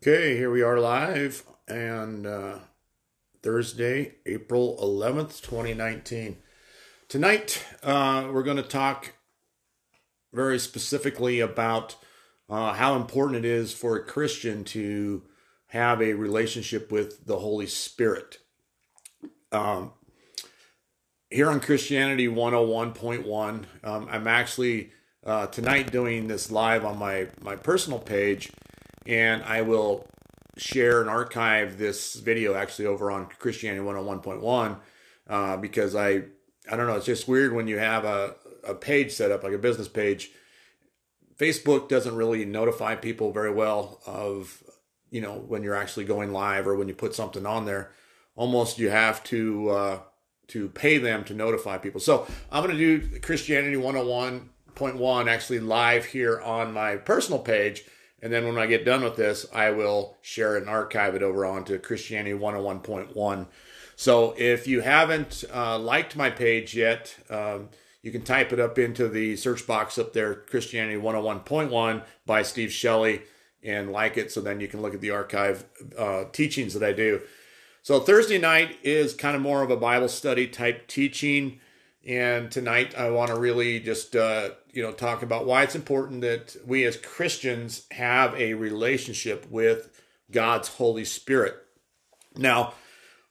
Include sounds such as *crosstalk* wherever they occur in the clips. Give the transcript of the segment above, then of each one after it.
Okay, here we are live and uh, Thursday, April 11th, 2019. Tonight, uh, we're going to talk very specifically about uh, how important it is for a Christian to have a relationship with the Holy Spirit. Um, here on Christianity 101.1, um, I'm actually uh, tonight doing this live on my, my personal page and I will share and archive this video actually over on Christianity 101.1 uh, because I I don't know it's just weird when you have a, a page set up like a business page. Facebook doesn't really notify people very well of you know when you're actually going live or when you put something on there. Almost you have to uh, to pay them to notify people. So I'm going to do Christianity 101.1 actually live here on my personal page and then when I get done with this, I will share it and archive it over onto Christianity 101.1. So if you haven't uh, liked my page yet, um, you can type it up into the search box up there, Christianity 101.1 by Steve Shelley, and like it so then you can look at the archive uh, teachings that I do. So Thursday night is kind of more of a Bible study type teaching. And tonight I want to really just uh, you know talk about why it's important that we as Christians have a relationship with God's Holy Spirit. Now,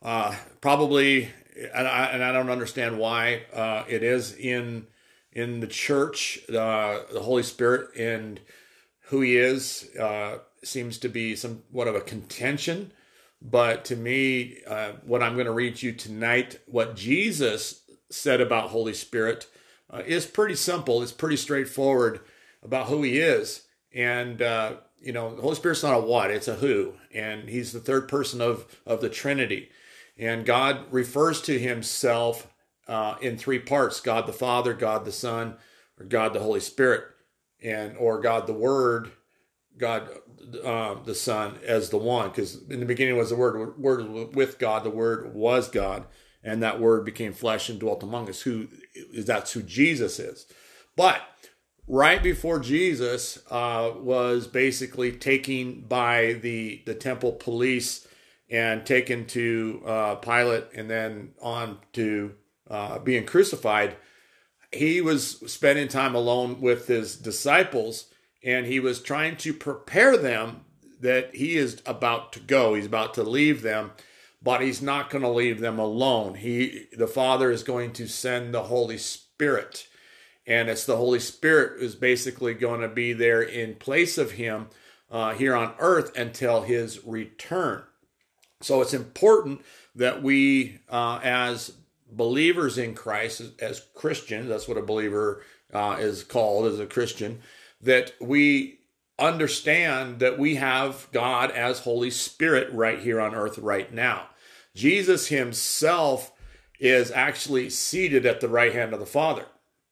uh, probably, and I, and I don't understand why uh, it is in in the church, uh, the Holy Spirit and who He is uh, seems to be somewhat of a contention. But to me, uh, what I'm going to read you tonight, what Jesus said about Holy Spirit uh, is pretty simple. It's pretty straightforward about who He is, and uh, you know, the Holy Spirit's not a what; it's a who, and He's the third person of of the Trinity, and God refers to Himself uh, in three parts: God the Father, God the Son, or God the Holy Spirit, and or God the Word, God uh, the Son as the one. Because in the beginning was the Word, Word with God, the Word was God and that word became flesh and dwelt among us. Who is that's who jesus is? But right before jesus uh, was basically taken by the the temple police and taken to uh, pilate and then on to uh, being crucified. He was spending time alone with his disciples and he was trying to prepare them that he is about to go. He's about to leave them but he's not going to leave them alone. He the Father is going to send the Holy Spirit. And it's the Holy Spirit who's basically going to be there in place of him uh, here on earth until his return. So it's important that we, uh, as believers in Christ, as, as, Christians, that's what a believer uh, is called as a Christian, that we understand that we have God as Holy Spirit right here on earth right now. Jesus himself is actually seated at the right hand of the Father.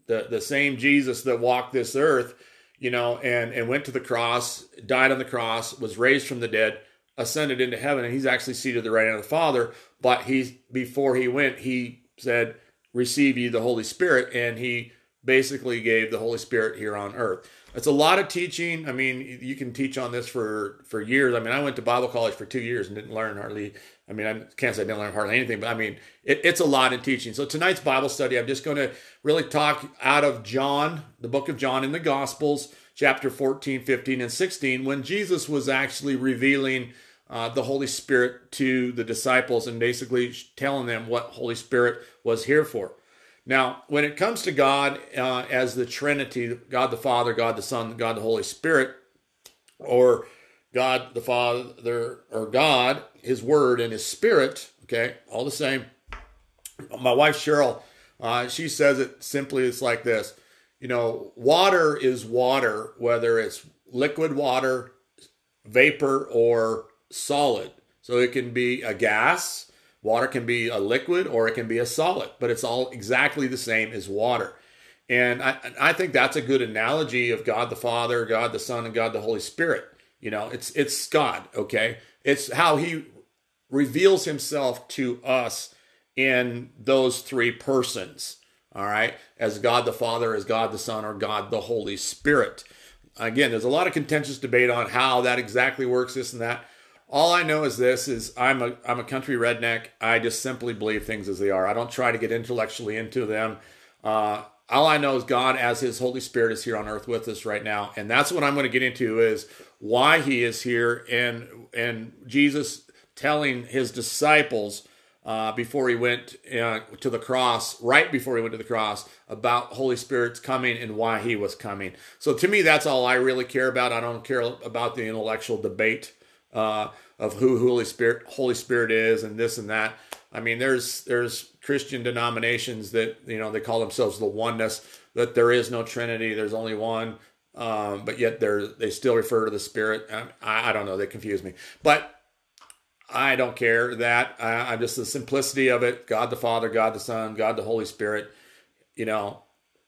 The, the same Jesus that walked this earth, you know, and, and went to the cross, died on the cross, was raised from the dead, ascended into heaven, and he's actually seated at the right hand of the Father. But he before he went, he said, Receive ye the Holy Spirit, and he basically gave the Holy Spirit here on earth. It's a lot of teaching. I mean, you can teach on this for for years. I mean, I went to Bible college for two years and didn't learn hardly. I mean, I can't say I didn't learn hardly anything, but I mean, it, it's a lot in teaching. So tonight's Bible study, I'm just going to really talk out of John, the book of John in the Gospels, chapter 14, 15, and 16, when Jesus was actually revealing uh, the Holy Spirit to the disciples and basically telling them what Holy Spirit was here for. Now, when it comes to God uh, as the Trinity, God the Father, God the Son, God the Holy Spirit, or God the Father, or God, His Word, and His Spirit, okay, all the same. My wife Cheryl, uh, she says it simply, it's like this you know, water is water, whether it's liquid water, vapor, or solid. So it can be a gas, Water can be a liquid or it can be a solid, but it's all exactly the same as water. And I, I think that's a good analogy of God the Father, God the Son, and God the Holy Spirit. You know, it's it's God, okay? It's how he reveals himself to us in those three persons. All right, as God the Father, as God the Son, or God the Holy Spirit. again, there's a lot of contentious debate on how that exactly works, this and that. All I know is this: is I'm a I'm a country redneck. I just simply believe things as they are. I don't try to get intellectually into them. Uh, all I know is God, as His Holy Spirit, is here on earth with us right now, and that's what I'm going to get into is why He is here, and and Jesus telling His disciples uh, before He went uh, to the cross, right before He went to the cross, about Holy Spirit's coming and why He was coming. So to me, that's all I really care about. I don't care about the intellectual debate uh, of who Holy Spirit Holy Spirit is and this and that. I mean, there's there's Christian denominations that you know they call themselves the oneness that there is no Trinity. There's only one, um, but yet they're they still refer to the Spirit. I, I, don't know. They confuse me, but I don't care that. I, I'm just the simplicity of it. God the Father, God the Son, God the Holy Spirit. You know,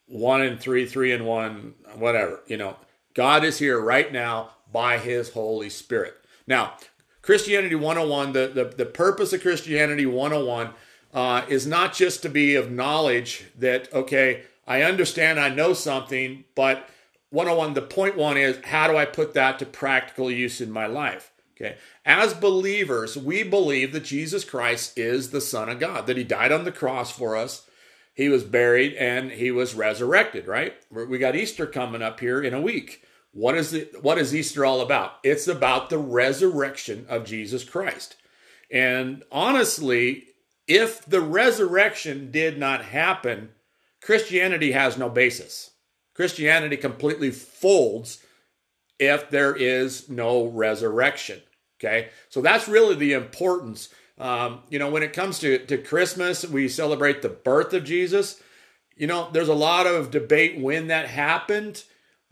one and three, three and one, whatever. You know, God is here right now by His Holy Spirit. Now, Christianity 101, the, the, the purpose of Christianity 101 uh, is not just to be of knowledge that, okay, I understand, I know something, but 101, the point one is how do I put that to practical use in my life? Okay. As believers, we believe that Jesus Christ is the Son of God, that He died on the cross for us, He was buried, and He was resurrected, right? We got Easter coming up here in a week. What is it, what is Easter all about? It's about the resurrection of Jesus Christ. And honestly, if the resurrection did not happen, Christianity has no basis. Christianity completely folds if there is no resurrection. Okay, so that's really the importance. Um, you know, when it comes to, to Christmas, we celebrate the birth of Jesus. You know, there's a lot of debate when that happened.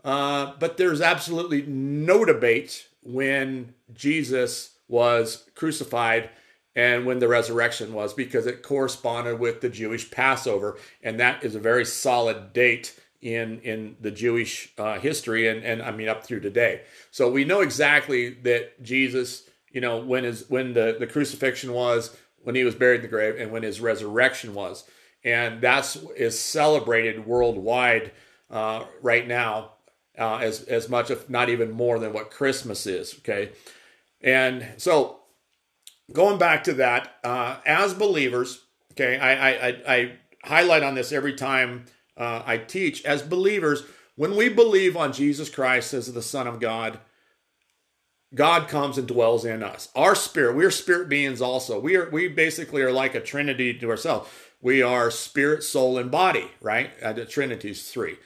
Uh, but there's absolutely no debate when Jesus was crucified and when the resurrection was because it corresponded with the Jewish Passover. And that is a very solid date in, in the Jewish uh, history and, and I mean up through today. So we know exactly that Jesus, you know, when his when the, the crucifixion was, when he was buried in the grave, and when his resurrection was. And that's is celebrated worldwide uh, right now uh, as as much, if not even more, than what Christmas is. Okay, and so going back to that, uh, as believers, okay, I, I, I highlight on this every time uh, I teach. As believers, when we believe on Jesus Christ as the Son of God, God comes and dwells in us. Our spirit, we're spirit beings also. We are we basically are like a trinity to ourselves. We are spirit, soul, and body, right? Uh, the Trinity's three.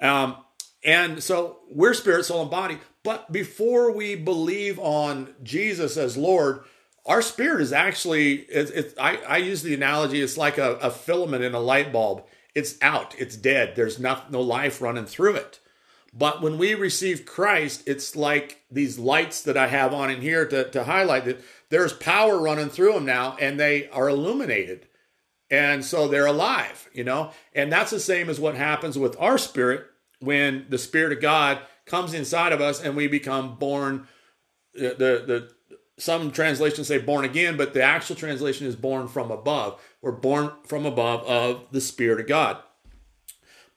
Um, and so we're spirit, soul, and body. But before we believe on Jesus as Lord, our spirit is actually, it's, it's, I, I use the analogy, it's like a, a filament in a light bulb. It's out, it's dead. There's no life running through it. But when we receive Christ, it's like these lights that I have on in here to, to highlight that there's power running through them now and they are illuminated. And so they're alive, you know? And that's the same as what happens with our spirit when the Spirit of God comes inside of us and we become born. Uh, the, the, the some translations say born again, but the actual translation is born from above. We're born from above of the Spirit of God.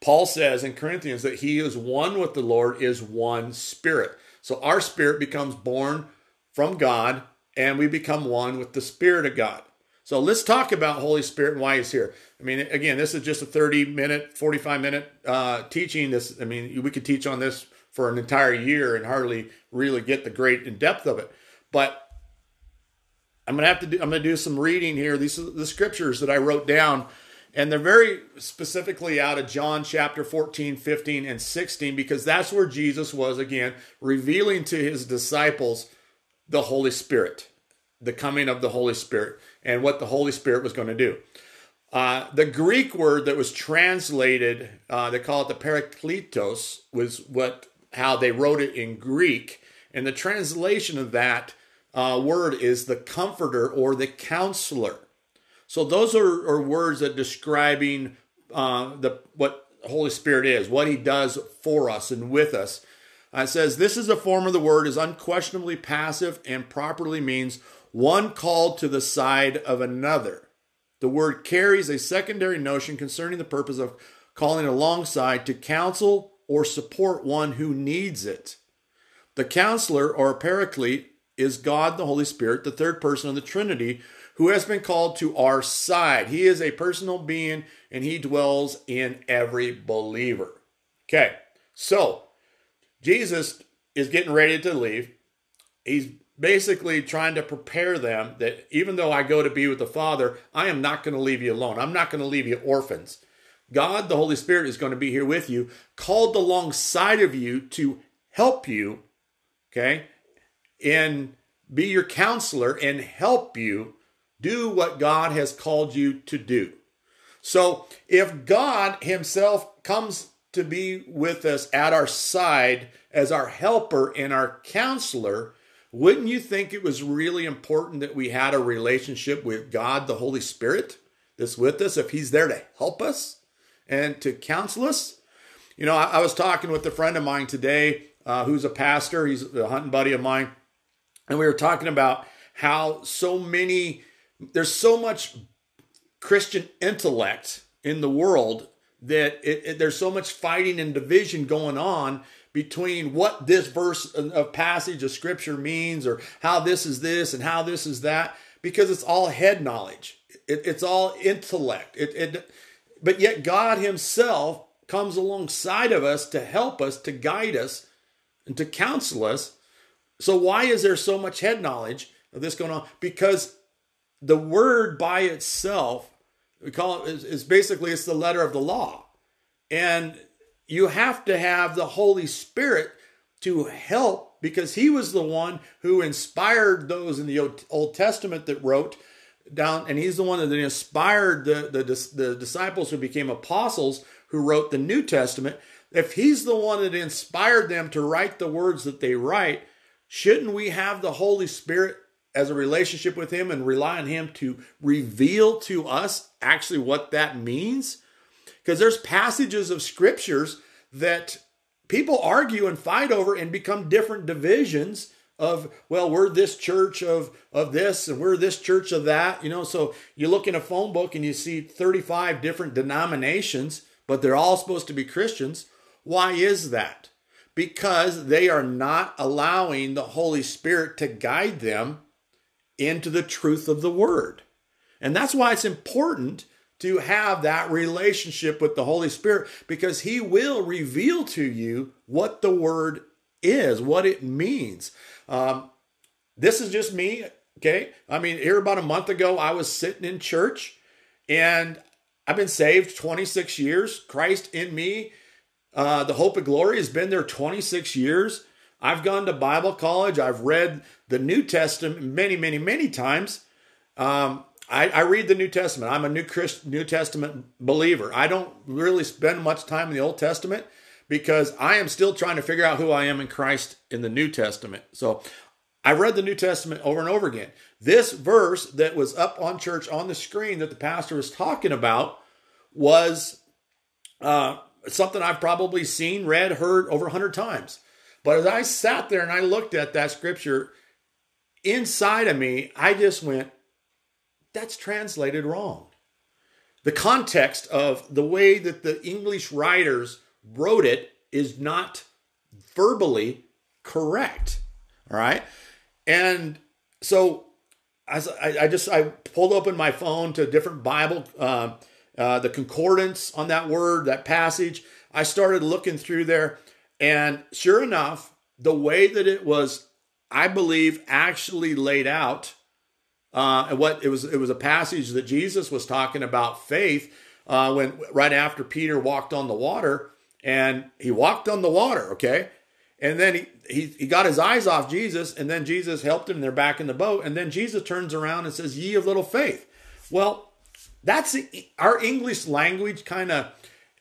Paul says in Corinthians that he is one with the Lord, is one spirit. So our spirit becomes born from God and we become one with the Spirit of God. So let's talk about Holy Spirit and why He's here. I mean, again, this is just a 30 minute, 45 minute uh, teaching. This, I mean, we could teach on this for an entire year and hardly really get the great in depth of it. But I'm gonna have to do. I'm gonna do some reading here. These are the scriptures that I wrote down, and they're very specifically out of John chapter 14, 15, and 16 because that's where Jesus was again revealing to his disciples the Holy Spirit, the coming of the Holy Spirit and what the Holy Spirit was going to do. Uh, the Greek word that was translated, uh, they call it the parakletos, was what how they wrote it in Greek, and the translation of that uh, word is the comforter or the counselor. So those are, are words that describing uh, the what Holy Spirit is, what He does for us and with us. Uh, it says this is a form of the word is unquestionably passive and properly means one called to the side of another. The word carries a secondary notion concerning the purpose of calling alongside to counsel, or support one who needs it. The counselor or paraclete is God the Holy Spirit, the third person of the Trinity, who has been called to our side. He is a personal being and he dwells in every believer. Okay, so Jesus is getting ready to leave. He's basically trying to prepare them that even though I go to be with the Father, I am not going to leave you alone. I'm not going to leave you orphans. God, the Holy Spirit, is going to be here with you, called alongside of you to help you, okay, and be your counselor and help you do what God has called you to do. So if God Himself comes to be with us at our side as our helper and our counselor, wouldn't you think it was really important that we had a relationship with God, the Holy Spirit, that's with us, if He's there to help us and to counsel us? You know, I, I was talking with a friend of mine today uh, who's a pastor, he's a hunting buddy of mine, and we were talking about how so many, there's so much Christian intellect in the world that it, it, there's so much fighting and division going on between what this verse of passage of scripture means or how this is this and how this is that because it's all head knowledge. It, it's all intellect. It, but yet god himself comes alongside of us to help us to guide us and to counsel us so why is there so much head knowledge of this going on because the word by itself we call it is, basically it's the letter of the law and you have to have the Holy Spirit to help because he was the one who inspired those in the Old Testament that wrote down, and he's the one that inspired the, the, the disciples who became apostles who wrote the New Testament. If he's the one that inspired them to write the words that they write, shouldn't we have the Holy Spirit as a relationship with him and rely on him to reveal to us actually what that means? because there's passages of scriptures that people argue and fight over and become different divisions of well we're this church of of this and we're this church of that you know? So you look in a phone book and you see 35 different denominations but they're all supposed to be christians. Why is that because they are not allowing the holy spirit to guide them into the truth of the word and that's why it's important to have that relationship with the Holy Spirit because He will reveal to you what the Word is, what it means. Um, this is just me, okay? I mean, here about a month ago, I was sitting in church and I've been saved 26 years. Christ in me, uh, the hope of glory, has been there 26 years. I've gone to Bible college. I've read the New Testament many, many, many times. Um, I, I, read the New Testament. I'm a New Christ, New Testament believer. I don't really spend much time in the Old Testament because I am still trying to figure out who I am in Christ in the New Testament. So I've read the New Testament over and over again. This verse that was up on church on the screen that the pastor was talking about was uh, something I've probably seen, read, heard over a hundred times. But as I sat there and I looked at that scripture, inside of me, I just went, that's translated wrong. The context of the way that the English writers wrote it is not verbally correct. All right. And so I, I just I pulled open my phone to different Bible, uh, uh, the concordance on that word, that passage. I started looking through there, and sure enough, the way that it was, I believe, actually laid out uh, and what it was, it was a passage that Jesus was talking about faith uh, when right after Peter walked on the water, and he walked on the water, okay, and then he, he he got his eyes off Jesus, and then Jesus helped him. They're back in the boat, and then Jesus turns around and says, "Ye of little faith." Well, that's our English language kind of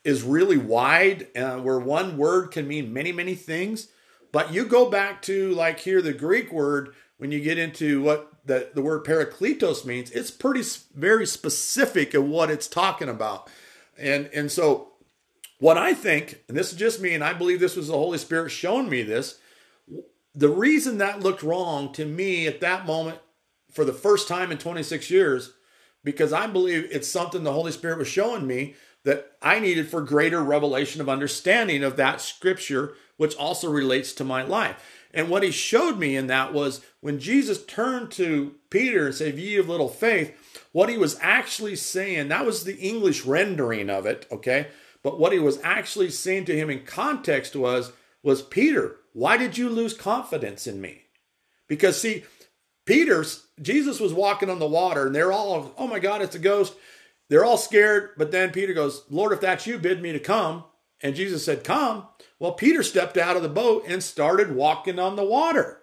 is really wide, uh, where one word can mean many many things. But you go back to like here the Greek word when you get into what the, the word parakletos means, it's pretty very specific of what it's talking about. And and so what I think, and this is just me, and I believe this was the Holy Spirit showing me this, the reason that looked wrong to me at that moment for the first time in 26 years, because I believe it's something the Holy Spirit was showing me, that I needed for greater revelation of understanding of that scripture, which also relates to my life. And what he showed me in that was when Jesus turned to Peter and said, Ye of little faith, what he was actually saying, that was the English rendering of it, okay? But what he was actually saying to him in context was, was Peter, why did you lose confidence in me? Because see, Peter's Jesus was walking on the water and they're all, oh my God, it's a ghost. They're all scared. But then Peter goes, Lord, if that's you, bid me to come. And Jesus said, Come. Well, Peter stepped out of the boat and started walking on the water.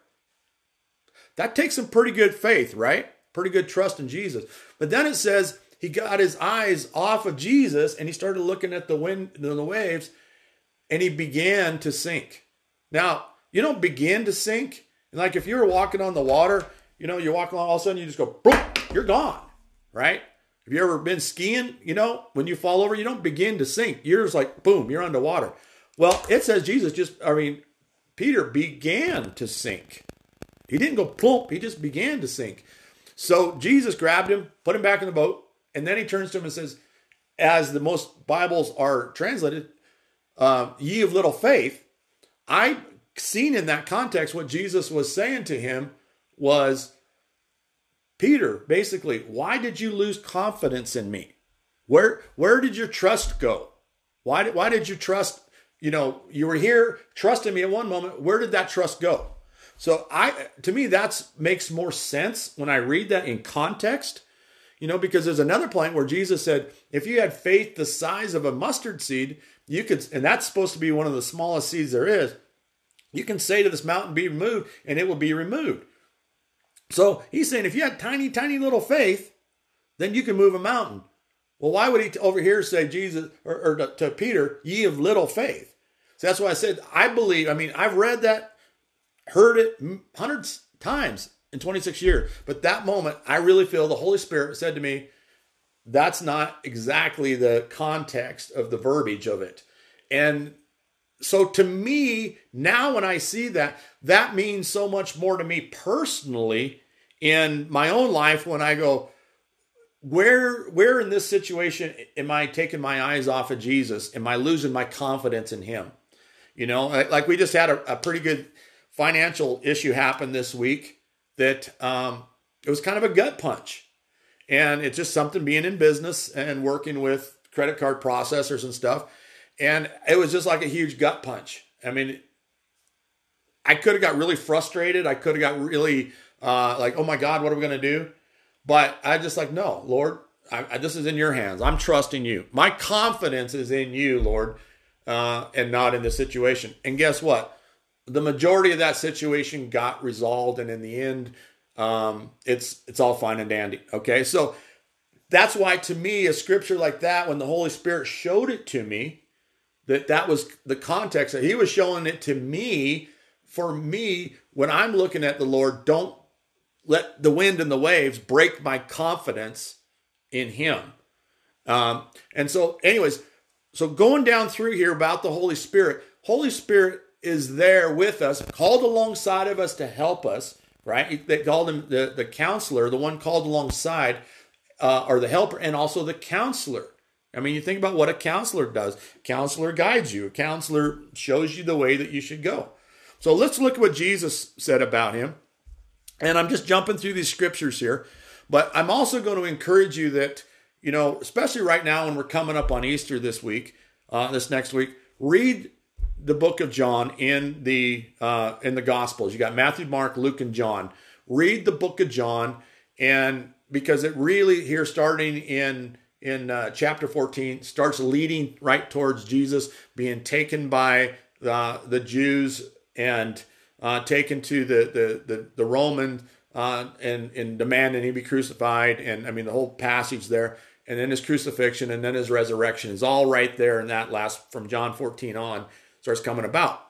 That takes some pretty good faith, right? Pretty good trust in Jesus. But then it says he got his eyes off of Jesus and he started looking at the wind and the waves and he began to sink. Now, you don't begin to sink. Like if you were walking on the water you know, you walk along, all of a sudden you just go, boom, you're gone, right? Have you ever been skiing? You know, when you fall over, you don't begin to sink. You're just like, boom, you're underwater. Well, it says Jesus just, I mean, Peter began to sink. He didn't go plump, he just began to sink. So Jesus grabbed him, put him back in the boat, and then he turns to him and says, as the most Bibles are translated, uh, ye of little faith, I seen in that context what Jesus was saying to him was Peter, basically, why did you lose confidence in me? Where where did your trust go? Why did why did you trust? You know, you were here trusting me at one moment. Where did that trust go? So I to me that's makes more sense when I read that in context. You know, because there's another point where Jesus said, if you had faith the size of a mustard seed, you could, and that's supposed to be one of the smallest seeds there is, you can say to this mountain, be removed, and it will be removed. So he's saying if you had tiny, tiny little faith, then you can move a mountain. Well, why would he over here say Jesus or, or to, to, Peter, ye of little faith? So that's why I said I believe. I mean, I've read that, heard it hundreds times in 26 years, but that moment, I really feel the Holy Spirit said to me, "That's not exactly the context of the verbiage of it." And so to me, now when I see that, that means so much more to me personally in my own life when I go, where where in this situation am I taking my eyes off of Jesus? Am I losing my confidence in him? You know, like we just had a, a pretty good financial issue happen this week that um, it was kind of a gut punch. And it's just something being in business and working with credit card processors and stuff and it was just like a huge gut punch. I mean, I could have got really frustrated. I could have got really uh, like, oh my God, what are we going to do? But I just like, no, Lord, I, I, this is in your hands. I'm trusting you. My confidence is in you, Lord, uh, and not in the situation. And guess what? The majority of that situation got resolved, and in the end, um, it's it's all fine and dandy. Okay, so that's why to me, a scripture like that, when the Holy Spirit showed it to me, that that was the context that he was showing it to me for me when i'm looking at the lord don't let the wind and the waves break my confidence in him um, and so anyways so going down through here about the holy spirit holy spirit is there with us called alongside of us to help us right they called him the, the counselor the one called alongside uh, or the helper and also the counselor I mean, you think about what a counselor does. Counselor guides you. A counselor shows you the way that you should go. So let's look at what Jesus said about him. And I'm just jumping through these scriptures here, but I'm also going to encourage you that, you know, especially right now when we're coming up on Easter this week, uh, this next week, read the book of John in the uh, in the Gospels. You got Matthew, Mark, Luke, and John. Read the book of John, and because it really here starting in in uh, chapter 14 starts leading right towards Jesus being taken by the the Jews and uh, taken to the the the, the Roman uh, and and demanding he be crucified and I mean the whole passage there and then his crucifixion and then his resurrection is all right there in that last from John 14 on starts coming about.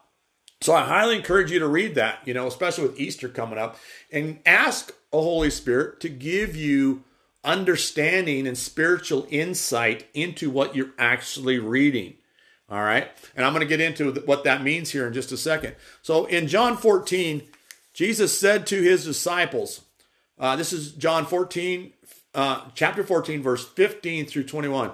So I highly encourage you to read that, you know, especially with Easter coming up, and ask a Holy Spirit to give you understanding and spiritual insight into what you're actually reading. All right. And I'm going to get into what that means here in just a second. So in John 14, Jesus said to his disciples, uh, this is John 14, uh, chapter 14, verse 15 through 21.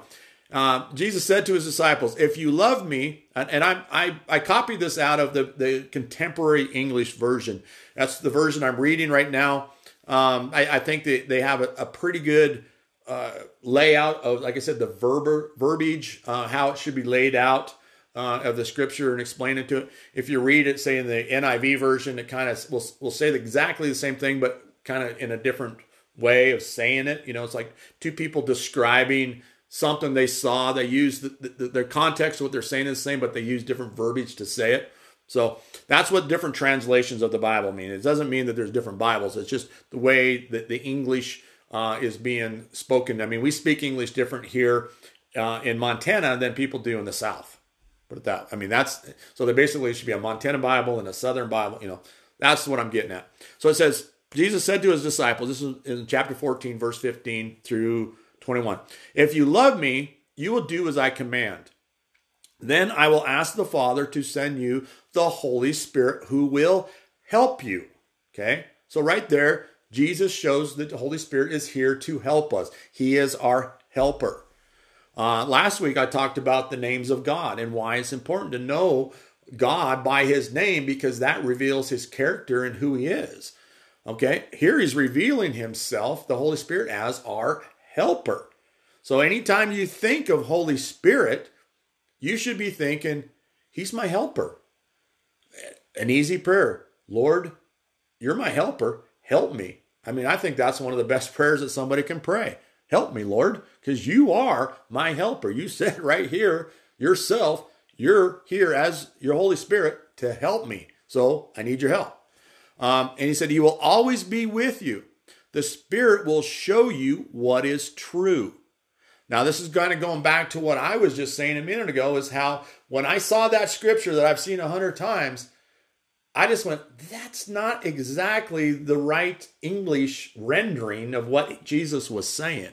Uh, Jesus said to his disciples, "If you love me," and, and I, I I copied this out of the the contemporary English version. That's the version I'm reading right now. Um, I, I, think they, they have a, a pretty good uh, layout of, like I said, the verb verbiage, uh, how it should be laid out uh, of the scripture and explain it to it. If you read it, say in the NIV version, it kind of will will say exactly the same thing, but kind of in a different way of saying it. You know, it's like two people describing something they saw. They use the, the, their context of what they're saying is the same, but they use different verbiage to say it. So that's what different translations of the Bible mean. It doesn't mean that there's different Bibles. It's just the way that the English uh, is being spoken. I mean, we speak English different here uh, in Montana than people do in the South. Put it that. I mean, that's so. There basically should be a Montana Bible and a Southern Bible. You know, that's what I'm getting at. So it says Jesus said to his disciples. This is in chapter 14, verse 15 through 21. If you love me, you will do as I command. Then I will ask the Father to send you the Holy Spirit who will help you. Okay? So, right there, Jesus shows that the Holy Spirit is here to help us. He is our helper. Uh, last week, I talked about the names of God and why it's important to know God by his name because that reveals his character and who he is. Okay? Here he's revealing himself, the Holy Spirit, as our helper. So, anytime you think of Holy Spirit, you should be thinking, He's my helper. An easy prayer Lord, you're my helper. Help me. I mean, I think that's one of the best prayers that somebody can pray. Help me, Lord, because you are my helper. You *laughs* said right here yourself, you're here as your Holy Spirit to help me. So I need your help. Um, and he said, He will always be with you. The Spirit will show you what is true. Now, this is kind of going back to what I was just saying a minute ago is how when I saw that scripture that I've seen a hundred times, I just went, that's not exactly the right English rendering of what Jesus was saying.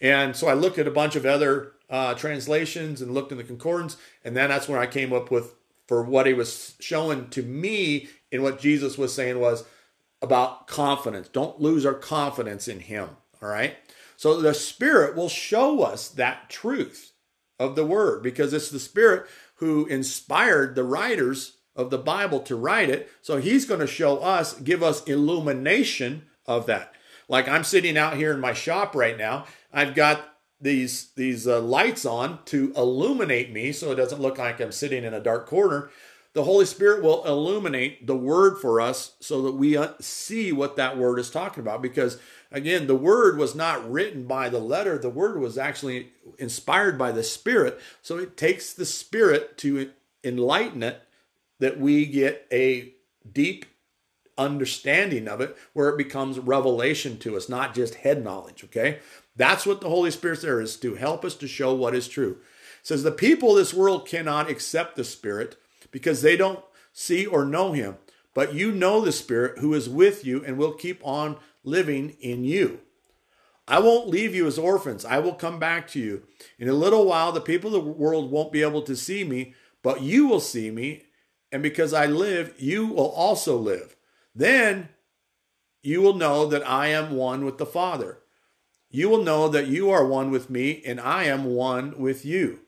And so I looked at a bunch of other uh, translations and looked in the concordance, and then that's when I came up with for what he was showing to me in what Jesus was saying was about confidence. Don't lose our confidence in him. All right. So the Spirit will show us that truth of the Word because it's the Spirit who inspired the writers of the Bible to write it. So He's going to show us, give us illumination of that. Like I'm sitting out here in my shop right now. I've got these these uh, lights on to illuminate me so it doesn't look like I'm sitting in a dark corner. The Holy Spirit will illuminate the word for us so that we uh, see what that word is talking about because Again, the word was not written by the letter, the word was actually inspired by the Spirit. So it takes the Spirit to enlighten it that we get a deep understanding of it where it becomes revelation to us, not just head knowledge, okay? That's what the Holy Spirit's there is to help us to show what is true. It says the people of this world cannot accept the Spirit because they don't see or know him. But you know the Spirit who is with you and will keep on living in you. I won't leave you as orphans. I will come back to you. In a little while, the people of the world won't be able to see me, but you will see me. And because I live, you will also live. Then you will know that I am one with the Father. You will know that you are one with me, and I am one with you.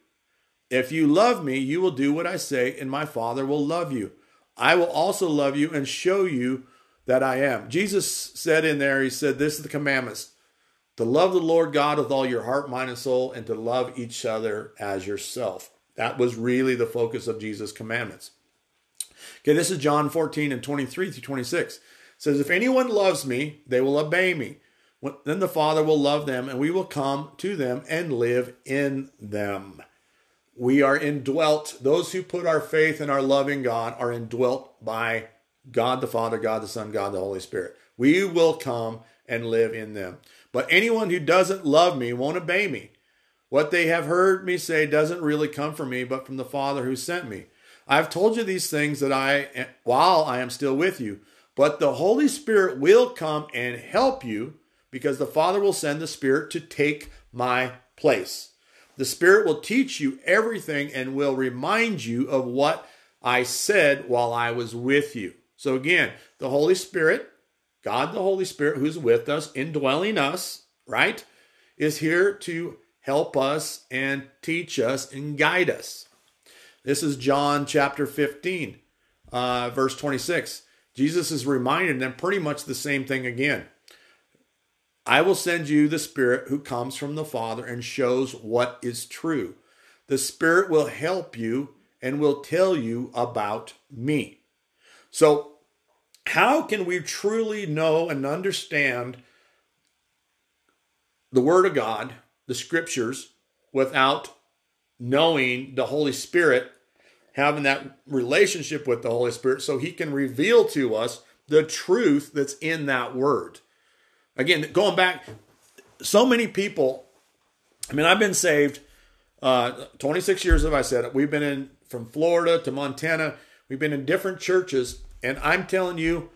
If you love me, you will do what I say, and my Father will love you. I will also love you and show you that I am. Jesus said in there, He said, This is the commandments to love the Lord God with all your heart, mind, and soul, and to love each other as yourself. That was really the focus of Jesus' commandments. Okay, this is John 14 and 23 through 26. It says, If anyone loves me, they will obey me. Then the Father will love them, and we will come to them and live in them. We are indwelt. Those who put our faith in our loving God are indwelt by God the Father, God the Son, God the Holy Spirit. We will come and live in them. But anyone who doesn't love me won't obey me. What they have heard me say doesn't really come from me, but from the Father who sent me. I've told you these things that I while I am still with you, but the Holy Spirit will come and help you because the Father will send the Spirit to take my place. The Spirit will teach you everything and will remind you of what I said while I was with you. So again, the Holy Spirit, God the Holy Spirit who's with us, indwelling us, right, is here to help us and teach us and guide us. This is John chapter 15, uh, verse 26. Jesus is reminding them pretty much the same thing again. I will send you the Spirit who comes from the Father and shows what is true. The Spirit will help you and will tell you about me. So, how can we truly know and understand the Word of God, the Scriptures, without knowing the Holy Spirit, having that relationship with the Holy Spirit so He can reveal to us the truth that's in that Word? Again, going back, so many people. I mean, I've been saved uh, 26 years, as I said. It. We've been in from Florida to Montana. We've been in different churches, and I'm telling you,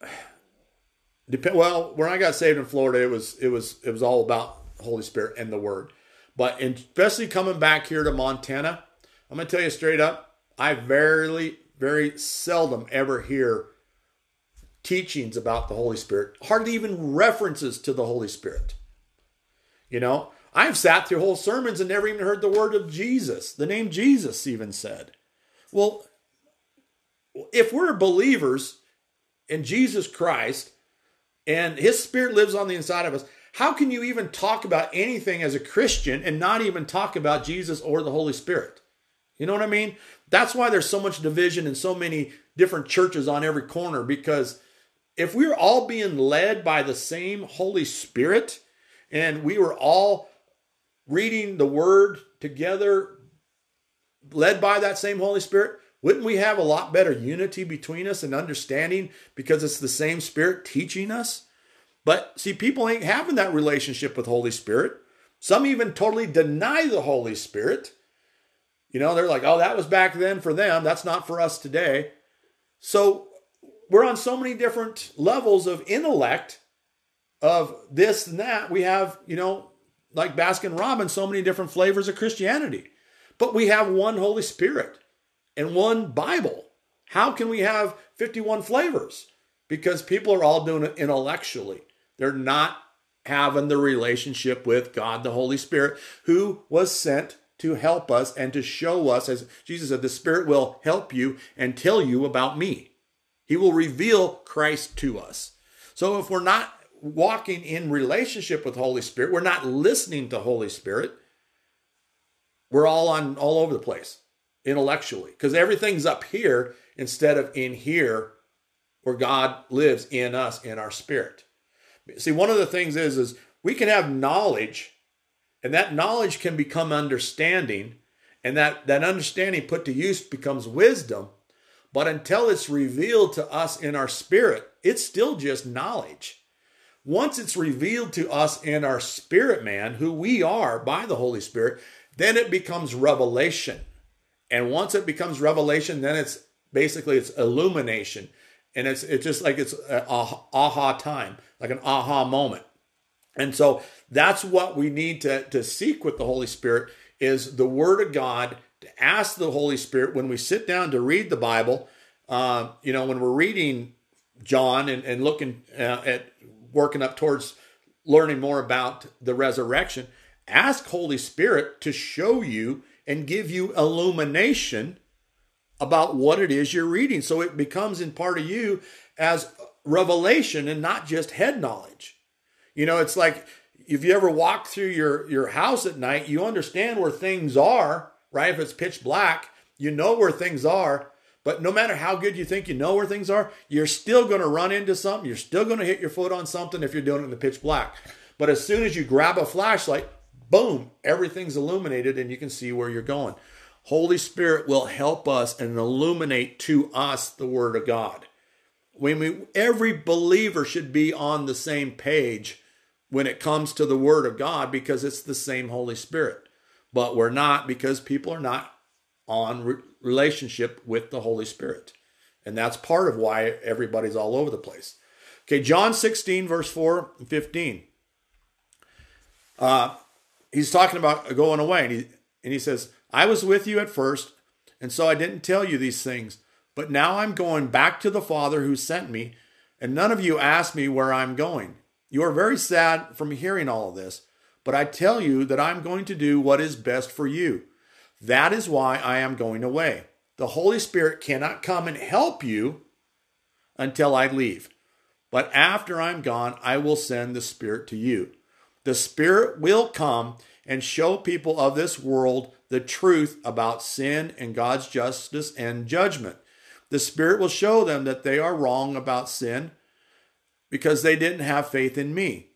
*sighs* depend. Well, when I got saved in Florida, it was it was it was all about Holy Spirit and the Word. But especially coming back here to Montana, I'm gonna tell you straight up, I very very seldom ever hear teachings about the Holy Spirit, hardly even references to the Holy Spirit. You know, I've sat through whole sermons and never even heard the word of Jesus, the name Jesus even said. Well, if we're believers in Jesus Christ and his spirit lives on the inside of us, how can you even talk about anything as a Christian and not even talk about Jesus or the Holy Spirit? You know what I mean? That's why there's so much division in so many different churches on every corner because if we are all being led by the same Holy Spirit and we were all reading the Word together, led by that same Holy Spirit, wouldn't we have a lot better unity between us and understanding because it's the same Spirit teaching us? But see, people ain't having that relationship with Holy Spirit. Some even totally deny the Holy Spirit. You know, they're like, oh, that was back then for them. That's not for us today. So we're on so many different levels of intellect of this and that. We have, you know, like Baskin Robbins, so many different flavors of Christianity. But we have one Holy Spirit and one Bible. How can we have 51 flavors? Because people are all doing it intellectually. They're not having the relationship with God, the Holy Spirit, who was sent to help us and to show us, as Jesus said, the Spirit will help you and tell you about me. He will reveal Christ to us. So if we're not walking in relationship with Holy Spirit, we're not listening to Holy Spirit, we're all on all over the place intellectually because everything's up here instead of in here where God lives in us in our spirit. See, one of the things is is we can have knowledge and that knowledge can become understanding and that that understanding put to use becomes wisdom but until it's revealed to us in our spirit, it's still just knowledge. Once it's revealed to us in our spirit man, who we are by the Holy Spirit, then it becomes revelation. And once it becomes revelation, then it's basically it's illumination. And it's it's just like it's aha time, like an aha moment. And so that's what we need to, to seek with the Holy Spirit is the Word of God to ask the Holy Spirit when we sit down to read the Bible. Uh, you know, when we're reading John and, and looking uh, at working up towards learning more about the resurrection, ask Holy Spirit to show you and give you illumination about what it is you're reading. So it becomes in part of you as revelation and not just head knowledge. You know, it's like if you ever walk through your, your house at night, you understand where things are right? If it's pitch black, you know where things are. But no matter how good you think you know where things are, you're still going to run into something. You're still going to hit your foot on something if you're doing it in the pitch black. But as soon as you grab a flashlight, boom, everything's illuminated and you can see where you're going. Holy Spirit will help us and illuminate to us the Word of God. When we, every believer should be on the same page when it comes to the Word of God because it's the same Holy Spirit but we're not because people are not on re- relationship with the Holy Spirit. And that's part of why everybody's all over the place. Okay, John 16, verse 4 and 15. Uh, he's talking about going away, and he, and he says, I was with you at first, and so I didn't tell you these things. But now I'm going back to the Father who sent me, and none of you asked me where I'm going. You are very sad from hearing all of this, but I tell you that I'm going to do what is best for you. That is why I am going away. The Holy Spirit cannot come and help you until I leave. But after I'm gone, I will send the Spirit to you. The Spirit will come and show people of this world the truth about sin and God's justice and judgment. The Spirit will show them that they are wrong about sin because they didn't have faith in me.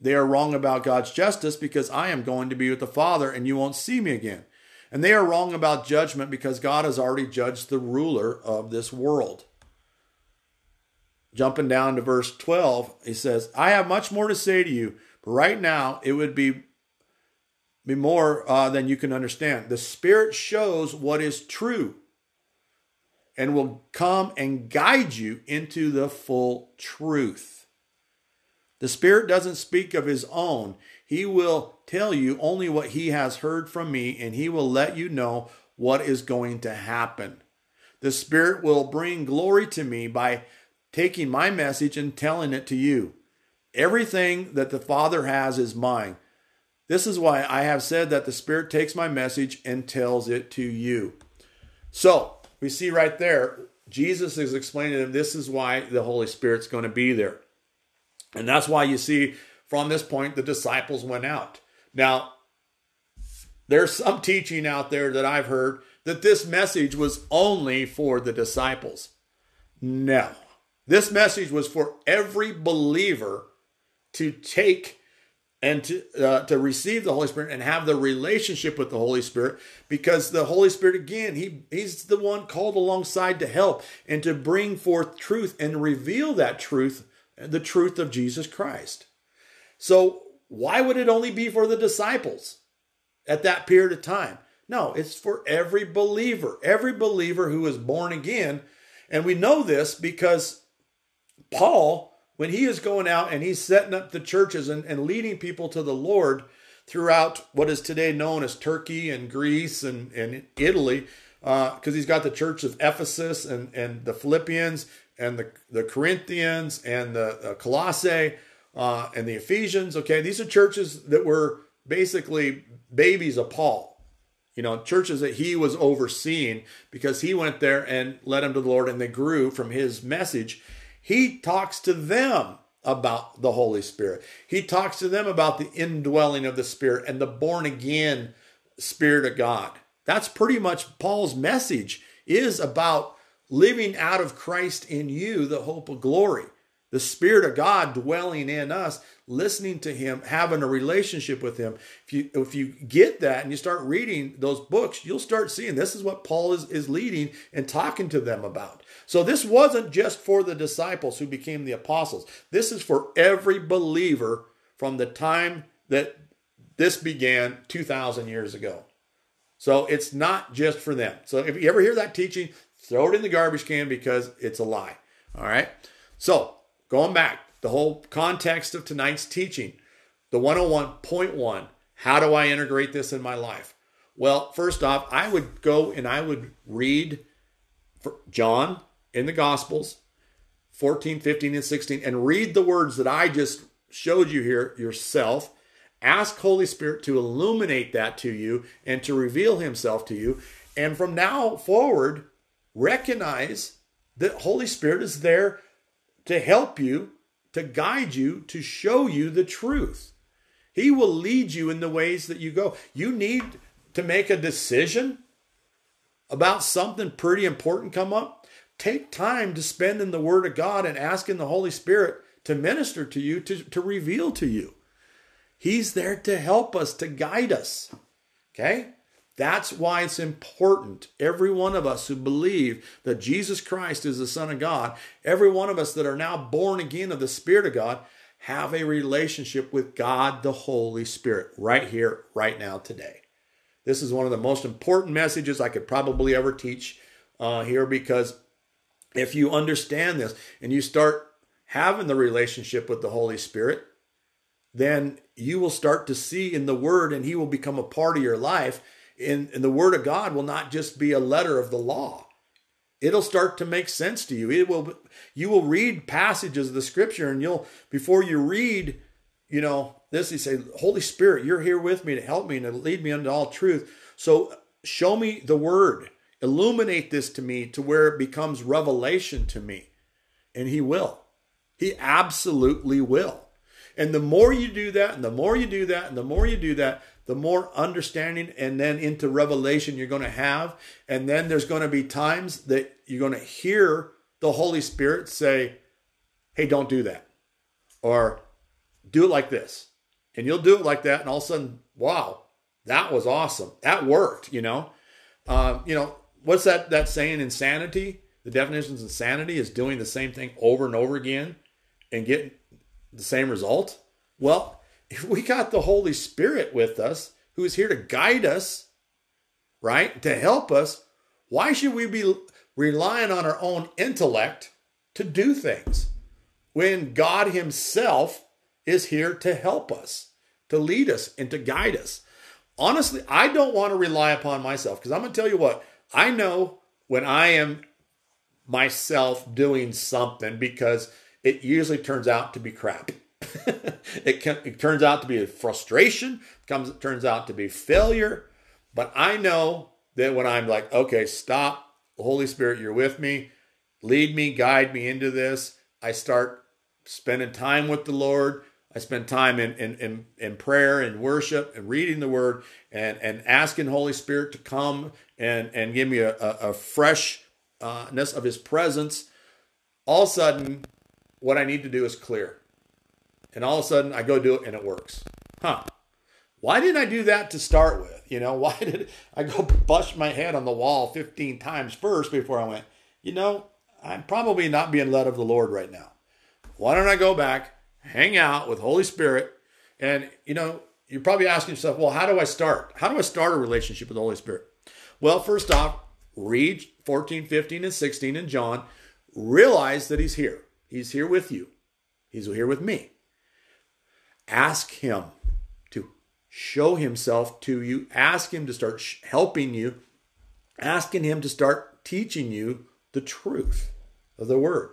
They are wrong about God's justice because I am going to be with the Father and you won't see me again. And they are wrong about judgment because God has already judged the ruler of this world. Jumping down to verse 12, he says, I have much more to say to you, but right now it would be, be more uh, than you can understand. The Spirit shows what is true and will come and guide you into the full truth. The Spirit doesn't speak of His own. He will tell you only what He has heard from me, and He will let you know what is going to happen. The Spirit will bring glory to me by taking my message and telling it to you. Everything that the Father has is mine. This is why I have said that the Spirit takes my message and tells it to you. So, we see right there, Jesus is explaining to them this is why the Holy Spirit's going to be there. And that's why you see from this point the disciples went out. Now, there's some teaching out there that I've heard that this message was only for the disciples. No. This message was for every believer to take and to, uh, to receive the Holy Spirit and have the relationship with the Holy Spirit because the Holy Spirit, again, he, he's the one called alongside to help and to bring forth truth and reveal that truth, the truth of Jesus Christ. So, why would it only be for the disciples at that period of time? No, it's for every believer, every believer who is born again. And we know this because Paul when he is going out and he's setting up the churches and, and leading people to the Lord throughout what is today known as Turkey and Greece and, and Italy, because uh, he's got the church of Ephesus and, and the Philippians and the, the Corinthians and the Colossae uh, and the Ephesians. Okay, these are churches that were basically babies of Paul. You know, churches that he was overseeing because he went there and led them to the Lord and they grew from his message. He talks to them about the Holy Spirit. He talks to them about the indwelling of the Spirit and the born again Spirit of God. That's pretty much Paul's message is about living out of Christ in you, the hope of glory. The Spirit of God dwelling in us, listening to Him, having a relationship with Him. If you if you get that and you start reading those books, you'll start seeing this is what Paul is, is leading and talking to them about. So this wasn't just for the disciples who became the apostles. This is for every believer from the time that this began 2,000 years ago. So it's not just for them. So if you ever hear that teaching, throw it in the garbage can because it's a lie. All right. So going back, the whole context of tonight's teaching, the 101.1, how do I integrate this in my life? Well, first off, I would go and I would read John in the Gospels, 14, 15, and 16, and read the words that I just showed you here yourself. Ask Holy Spirit to illuminate that to you and to reveal Himself to you. And from now forward, recognize that Holy Spirit is there to help you, to guide you, to show you the truth. He will lead you in the ways that you go. You need to make a decision about something pretty important come up take time to spend in the Word of God and asking the Holy Spirit to minister to you, to, to reveal to you. He's there to help us, to guide us. Okay? That's why it's important. Every one of us who believe that Jesus Christ is the Son of God, every one of us that are now born again of the Spirit of God, have a relationship with God the Holy Spirit right here, right now, today. This is one of the most important messages I could probably ever teach uh, here because if you understand this and you start having the relationship with the Holy Spirit, then you will start to see in the Word and He will become a part of your life. And, and the Word of God will not just be a letter of the law. It'll start to make sense to you. It will you will read passages of the scripture and you'll before you read you know, this, he say, Holy Spirit, you're here with me to help me and to lead me into all truth. So show me the word. Illuminate this to me to where it becomes revelation to me. And he will. He absolutely will. And the more you do that, and the more you do that, and the more you do that, the more understanding and then into revelation you're going to have. And then there's going to be times that you're going to hear the Holy Spirit say, Hey, don't do that. Or do it like this. And you'll do it like that. And all of a sudden, wow, that was awesome. That worked, you know. Uh, you know, what's that, that saying, insanity? The definition of insanity is doing the same thing over and over again and getting the same result. Well, if *laughs* we got the Holy Spirit with us, who is here to guide us, right, to help us, why should we be relying on our own intellect to do things when God Himself is here to help us, to lead us, and to guide us? Honestly, I don't want to rely upon myself because I'm going to tell you what, I know when I am myself doing something because it usually turns out to be crap. *laughs* it, can, it turns out to be a frustration, comes it turns out to be failure. But I know that when I'm like, okay, stop, Holy Spirit, you're with me, lead me, guide me into this. I start spending time with the Lord. I spend time in, in, in, in prayer and worship and reading the word and, and asking Holy Spirit to come and, and give me a, a, a freshness of his presence. All of a sudden, what I need to do is clear. And all of a sudden I go do it and it works. Huh. Why didn't I do that to start with? You know, *laughs* why did I go bust my head on the wall 15 times first before I went, you know, I'm probably not being led of the Lord right now. Why don't I go back, hang out with Holy Spirit? And, you know, you're probably asking yourself, well, how do I start? How do I start a relationship with the Holy Spirit? Well, first off, read 14, 15, and 16 in John. Realize that He's here. He's here with you. He's here with me. Ask Him to show Himself to you. Ask Him to start helping you. Asking Him to start teaching you the truth of the Word.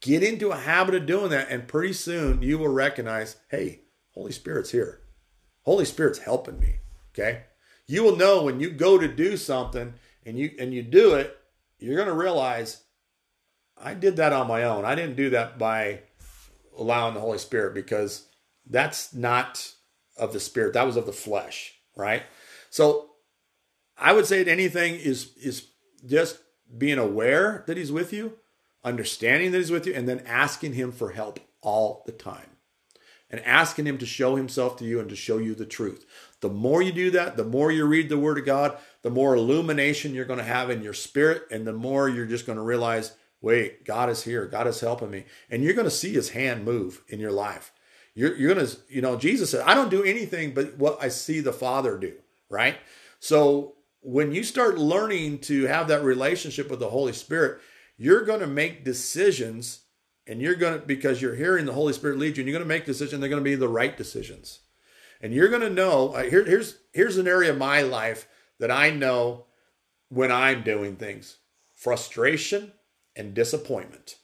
Get into a habit of doing that, and pretty soon you will recognize hey, Holy Spirit's here. Holy Spirit's helping me. Okay? You will know when you go to do something and you and you do it, you're going to realize I did that on my own. I didn't do that by allowing the Holy Spirit because that's not of the spirit. That was of the flesh, right? So I would say that anything is is just being aware that he's with you, understanding that he's with you, and then asking him for help all the time. And asking him to show himself to you and to show you the truth. The more you do that, the more you read the word of God, the more illumination you're going to have in your spirit, and the more you're just going to realize wait, God is here. God is helping me. And you're going to see his hand move in your life. You're, you're going to, you know, Jesus said, I don't do anything but what I see the Father do, right? So when you start learning to have that relationship with the Holy Spirit, you're going to make decisions and you're going to, because you're hearing the Holy Spirit lead you, and you're going to make decisions, they're going to be the right decisions. And you're going to know, uh, here, here's, here's an area of my life that I know when I'm doing things frustration and disappointment.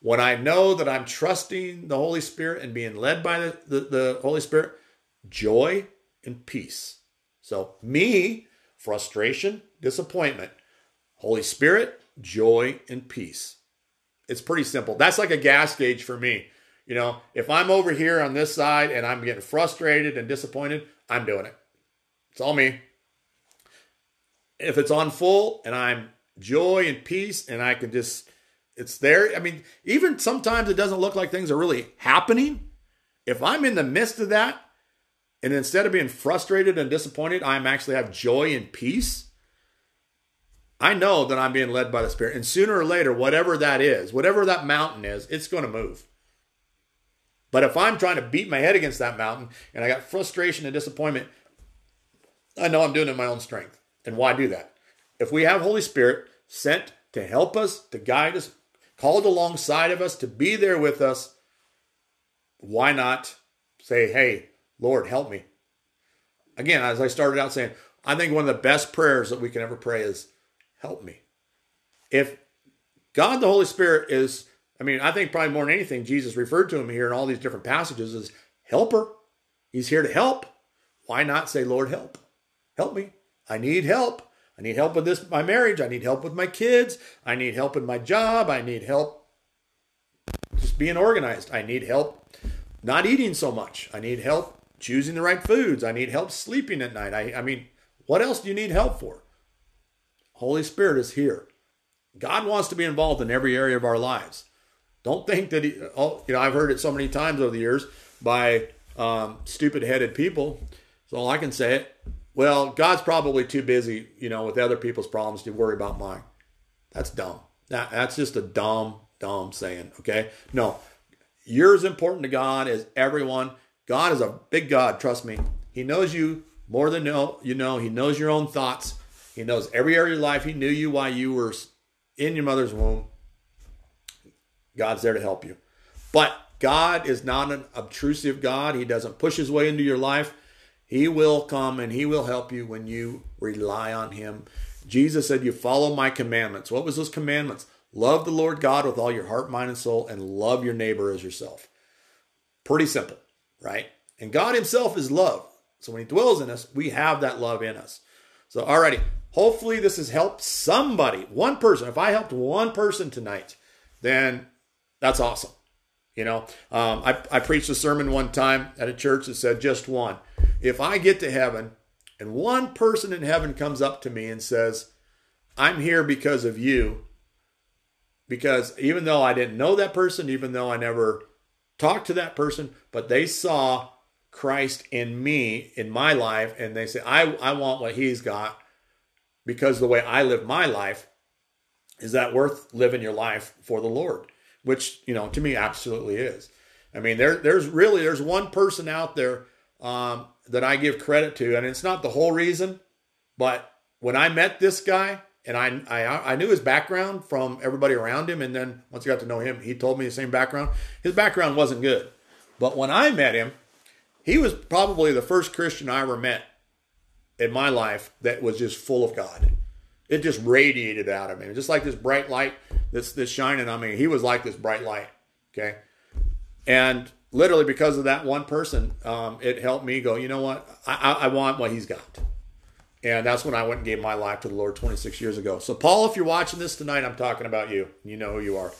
When I know that I'm trusting the Holy Spirit and being led by the, the, the Holy Spirit, joy and peace. So, me, frustration, disappointment. Holy Spirit, joy and peace. It's pretty simple. That's like a gas gauge for me. You know, if I'm over here on this side and I'm getting frustrated and disappointed, I'm doing it. It's all me. If it's on full and I'm joy and peace and I can just it's there. I mean, even sometimes it doesn't look like things are really happening. If I'm in the midst of that and instead of being frustrated and disappointed, I'm actually have joy and peace. I know that I'm being led by the Spirit. And sooner or later, whatever that is, whatever that mountain is, it's going to move. But if I'm trying to beat my head against that mountain and I got frustration and disappointment, I know I'm doing it in my own strength. And why do that? If we have Holy Spirit sent to help us, to guide us, called alongside of us, to be there with us, why not say, hey, Lord, help me? Again, as I started out saying, I think one of the best prayers that we can ever pray is, help me. If God the Holy Spirit is, I mean, I think probably more than anything, Jesus referred to him here in all these different passages as helper. He's here to help. Why not say, Lord, help? Help me. I need help. I need help with this my marriage. I need help with my kids. I need help in my job. I need help just being organized. I need help not eating so much. I need help choosing the right foods. I need help sleeping at night. I, I mean, what else do you need help for? Holy Spirit is here. God wants to be involved in every area of our lives. Don't think that he, oh, you know, I've heard it so many times over the years by um, stupid headed people. So all I can say it. Well, God's probably too busy, you know, with other people's problems to worry about mine. That's dumb. That, that's just a dumb, dumb saying. Okay. No, you're as important to God as everyone. God is a big God. Trust me. He knows you more than you know. He knows your own thoughts. He knows every area of your life. He knew you while you were in your mother's womb. God's there to help you. But God is not an obtrusive God. He doesn't push his way into your life. He will come and he will help you when you rely on him. Jesus said, You follow my commandments. What was those commandments? Love the Lord God with all your heart, mind, and soul, and love your neighbor as yourself. Pretty simple, right? And God Himself is love. So when He dwells in us, we have that love in us. So, alrighty. Hopefully, this has helped somebody, one person. If I helped one person tonight, then that's awesome. You know, um, I, I preached a sermon one time at a church that said just one. If I get to heaven and one person in heaven comes up to me and says, I'm here because of you, because even though I didn't know that person, even though I never talked to that person, but they saw Christ in me, in my life, and they say, I, I want what he's got because the way I live my life, is that worth living your life for the Lord? Which, you know, to me absolutely is. I mean, there, there's really, there's one person out there um, that I give credit to, and it's not the whole reason, but when I met this guy, and I, I I knew his background from everybody around him, and then once I got to know him, he told me the same background. His background wasn't good, but when I met him, he was probably the first Christian I ever met in my life that was just full of God. It just radiated out of him, just like this bright light that's that's shining on me. He was like this bright light. Okay, and literally because of that one person, um, it helped me go. You know what? I, I, want what he's got. And that's when I went and gave my life to the Lord 26 years ago. So, Paul, if you're watching this tonight, I'm talking about you. You know who you are.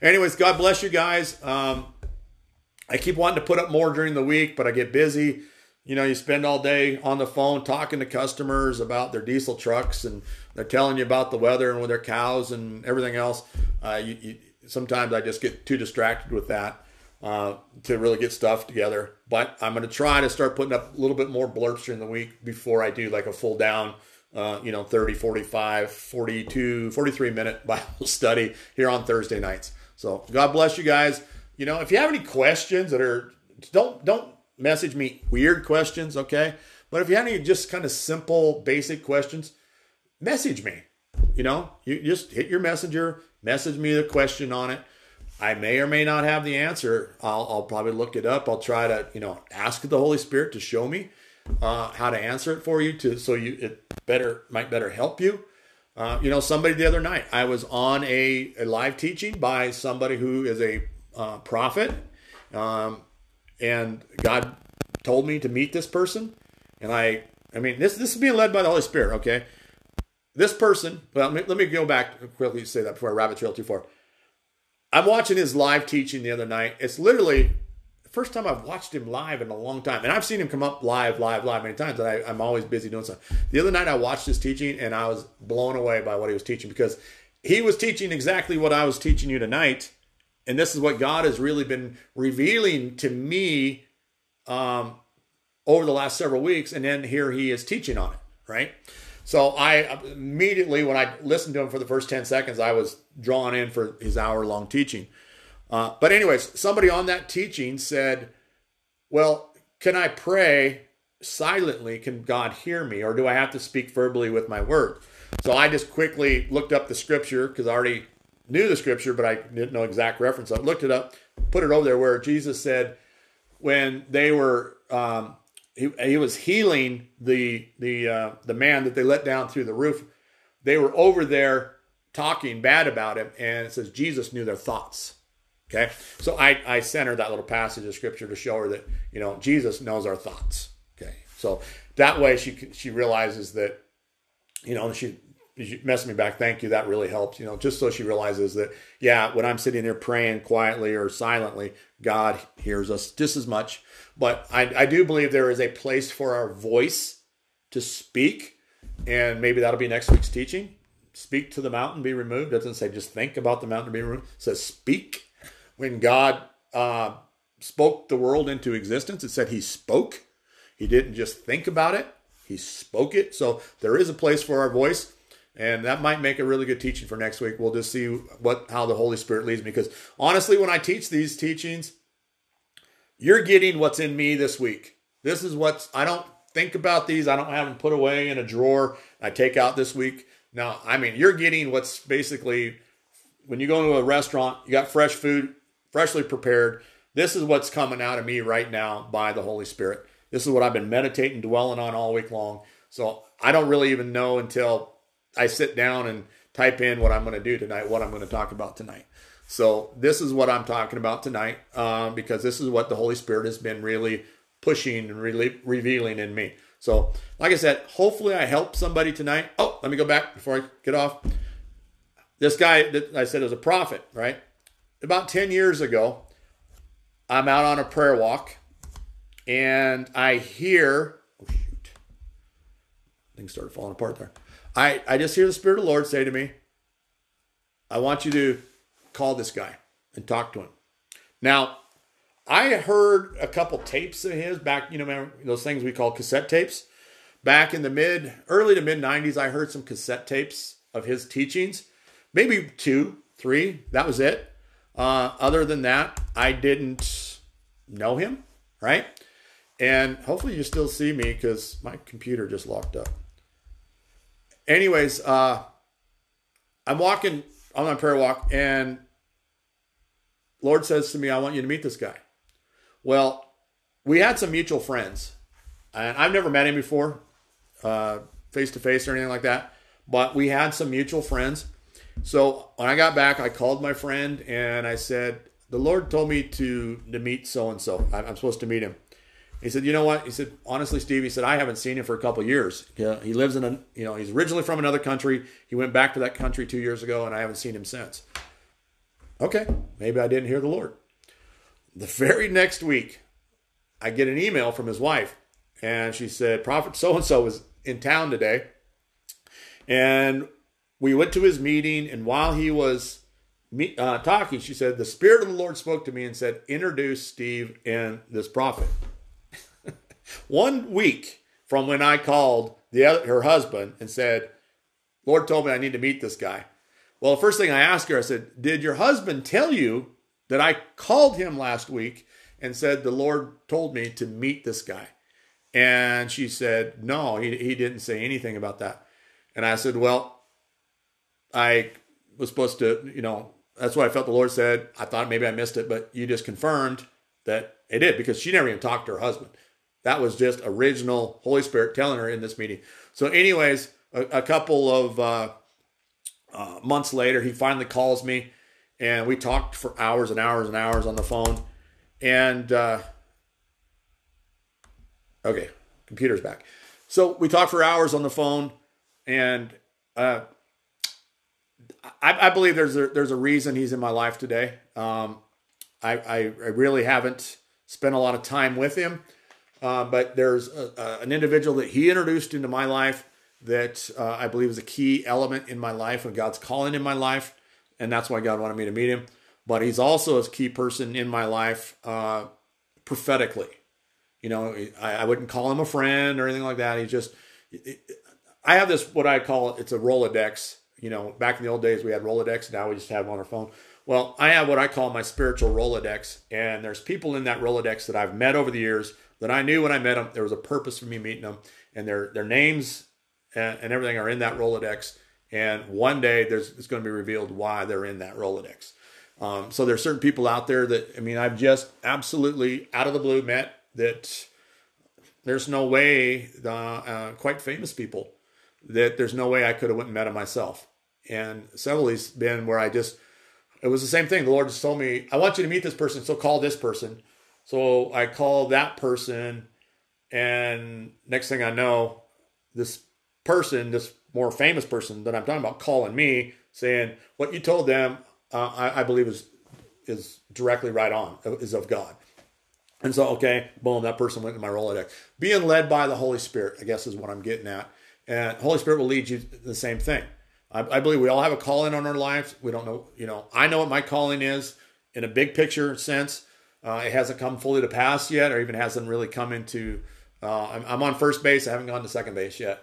Anyways, God bless you guys. Um, I keep wanting to put up more during the week, but I get busy. You know, you spend all day on the phone talking to customers about their diesel trucks, and they're telling you about the weather and with their cows and everything else. Uh, you, you, sometimes I just get too distracted with that uh, to really get stuff together. But I'm going to try to start putting up a little bit more blurps during the week before I do like a full down, uh, you know, 30, 45, 42, 43 minute *laughs* Bible study here on Thursday nights. So God bless you guys. You know, if you have any questions that are, don't, don't message me weird questions, okay? But if you have any just kind of simple, basic questions, message me. You know, you just hit your messenger, message me the question on it I may or may not have the answer. I'll, I'll, probably look it up. I'll try to, you know, ask the Holy Spirit to show me uh, how to answer it for you, to so you it better might better help you. Uh, you know, somebody the other night, I was on a, a live teaching by somebody who is a uh, prophet, um, and God told me to meet this person, and I, I mean, this this is being led by the Holy Spirit. Okay, this person. Well, let me, let me go back quickly say that before I rabbit trail too far I'm watching his live teaching the other night. It's literally the first time I've watched him live in a long time. And I've seen him come up live, live, live many times, and I, am always busy doing stuff. The other night I watched his teaching and I was blown away by what he was teaching because he was teaching exactly what I was teaching you tonight. And this is what God has really been revealing to me um, over the last several weeks. And then here he is teaching on it, right? So I immediately, when I listened to him for the first 10 seconds, I was drawn in for his hour long teaching. Uh, but, anyways, somebody on that teaching said, Well, can I pray silently? Can God hear me? Or do I have to speak verbally with my word? So I just quickly looked up the scripture because I already knew the scripture, but I didn't know exact reference. I looked it up, put it over there where Jesus said, when they were um, he, he was healing the the uh, the man that they let down through the roof. They were over there talking bad about him, and it says Jesus knew their thoughts. Okay. So I, I sent her that little passage of scripture to show her that, you know, Jesus knows our thoughts. Okay. So that way she, she realizes that, you know, she, messaged me back. Thank you. That really helps, you know, just so she realizes that, yeah, when I'm sitting there praying quietly or silently, God hears us just as much. But I, I do believe there is a place for our voice to speak. And maybe that'll be next week's teaching. Speak to the mountain, be removed. It doesn't say just think about the mountain, be removed. It says speak when God uh, spoke the world into existence, it said He spoke. He didn't just think about it, He spoke it. So there is a place for our voice. And that might make a really good teaching for next week. We'll just see what how the Holy Spirit leads me. Because honestly, when I teach these teachings, you're getting what's in me this week. This is what's I don't think about these. I don't have them put away in a drawer. I take out this week. Now, I mean, you're getting what's basically when you go into a restaurant, you got fresh food, freshly prepared. This is what's coming out of me right now by the Holy Spirit. This is what I've been meditating, dwelling on all week long. So I don't really even know until I sit down and type in what I'm going to do tonight, what I'm going to talk about tonight. So this is what I'm talking about tonight um, because this is what the Holy Spirit has been really pushing and really revealing in me. So, like I said, hopefully I help somebody tonight. Oh, let me go back before I get off. This guy that I said was a prophet, right? about 10 years ago, I'm out on a prayer walk and I hear, oh shoot, things started falling apart there. I, I just hear the Spirit of the Lord say to me, I want you to call this guy and talk to him. Now, I heard a couple tapes of his back, you know, those things we call cassette tapes. Back in the mid, early to mid 90s, I heard some cassette tapes of his teachings. Maybe two, three, that was it. Uh, other than that, I didn't know him, right? And hopefully you still see me because my computer just locked up. Anyways, uh, I'm walking on my prayer walk, and Lord says to me, I want you to meet this guy. Well, we had some mutual friends, and I've never met him before, face to face or anything like that, but we had some mutual friends. So when I got back, I called my friend and I said, "The Lord told me to to meet so and so. I'm supposed to meet him." He said, "You know what?" He said, "Honestly, Steve," he said, "I haven't seen him for a couple years. He lives in a, you know, he's originally from another country. He went back to that country two years ago, and I haven't seen him since." Okay, maybe I didn't hear the Lord. The very next week, I get an email from his wife, and she said, "Prophet so and so was in town today, and we went to his meeting, and while he was uh, talking, she said, The Spirit of the Lord spoke to me and said, Introduce Steve and this prophet. One week from when I called the other, her husband and said, Lord told me I need to meet this guy. Well, the first thing I asked her, I said, Did your husband tell you that I called him last week and said the Lord told me to meet this guy? And she said, No, he, he didn't say anything about that. And I said, Well, I was supposed to, you know, that's what I felt the Lord said. I thought maybe I missed it, but you just confirmed that it did because she never even talked to her husband. That was just original Holy Spirit telling her in this meeting. So, anyways, a, a couple of uh, uh, months later, he finally calls me, and we talked for hours and hours and hours on the phone. And uh, okay, computer's back. So we talked for hours on the phone, and uh, I, I, believe there's a, there's a reason he's in my life today. Um, I, I, I, really haven't spent a lot of time with him, uh, but there's a, a, an individual that he introduced into my life that uh, I believe is a key element in my life and God's calling in my life, and that's why God wanted me to meet him. But he's also a key person in my life uh, prophetically. You know, I, I wouldn't call him a friend or anything like that. He just, I have this what I call it's a Rolodex you know, back in the old days, we had Rolodex. Now we just have them on our phone. Well, I have what I call my spiritual Rolodex. And there's people in that Rolodex that I've met over the years that I knew when I met them, there was a purpose for me meeting them. And their, their names and, and everything are in that Rolodex. And one day there's, it's going to be revealed why they're in that Rolodex. Um, so there's certain people out there that, I mean, I've just absolutely out of the blue met that there's no way, the uh, quite famous people, that there's no way I could have went and met them myself and several of these been where I just it was the same thing. The Lord just told me, I want you to meet this person, so call this person. So I call that person, and next thing I know, this person, this more famous person that I'm talking about, calling me saying, What you told them, uh, I, I believe is is directly right on, is of God. And so, okay, boom, that person went in my Rolodex. Being led by the Holy Spirit, I guess, is what I'm getting at. And Holy Spirit will lead you the same thing. I, I believe we all have a calling on our lives. We don't know, you know, I know what my calling is in a big picture sense. Uh, it hasn't come fully to pass yet, or even hasn't really come into. Uh, I'm, I'm, on first base. I haven't gone to second base yet,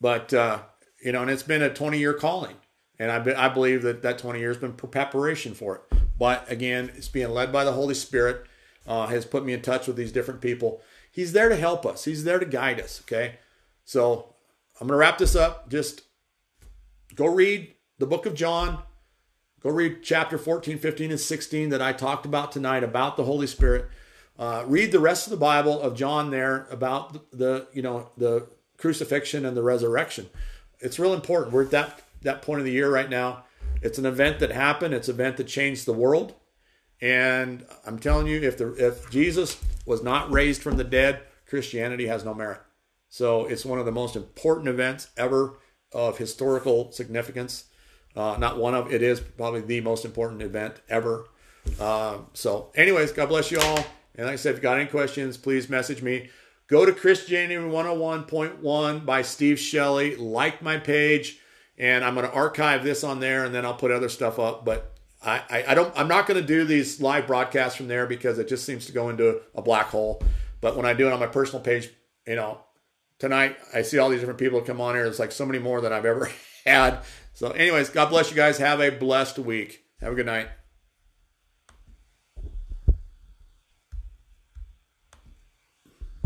but uh, you know, and it's been a 20 year calling, and I, I believe that that 20 years been preparation for it. But again, it's being led by the Holy Spirit. Uh, has put me in touch with these different people. He's there to help us. He's there to guide us. Okay, so I'm to wrap this up. Just go read the book of John. Go read chapter 14, 15, and 16 that I talked about tonight about the Holy Spirit. Uh, read the rest of the Bible of John there about the, the, you know the crucifixion and the resurrection. It's real important. We're at that that point of the year right now. It's an event that happened. It's an event that changed the world. And I'm telling you, if the if Jesus was not raised from the dead, Christianity has no merit. So it's one of the most important events ever of historical significance. Uh, not one of it is probably the most important event ever. Uh, so, anyways, God bless you all. And like I said, if you got any questions, please message me. Go to Christianity 101.1 by Steve Shelley. Like my page, and I'm going to archive this on there, and then I'll put other stuff up. But I, I, I don't. I'm not going to do these live broadcasts from there because it just seems to go into a black hole. But when I do it on my personal page, you know, tonight I see all these different people come on here. It's like so many more than I've ever *laughs* had. So, anyways, God bless you guys. Have a blessed week. Have a good night.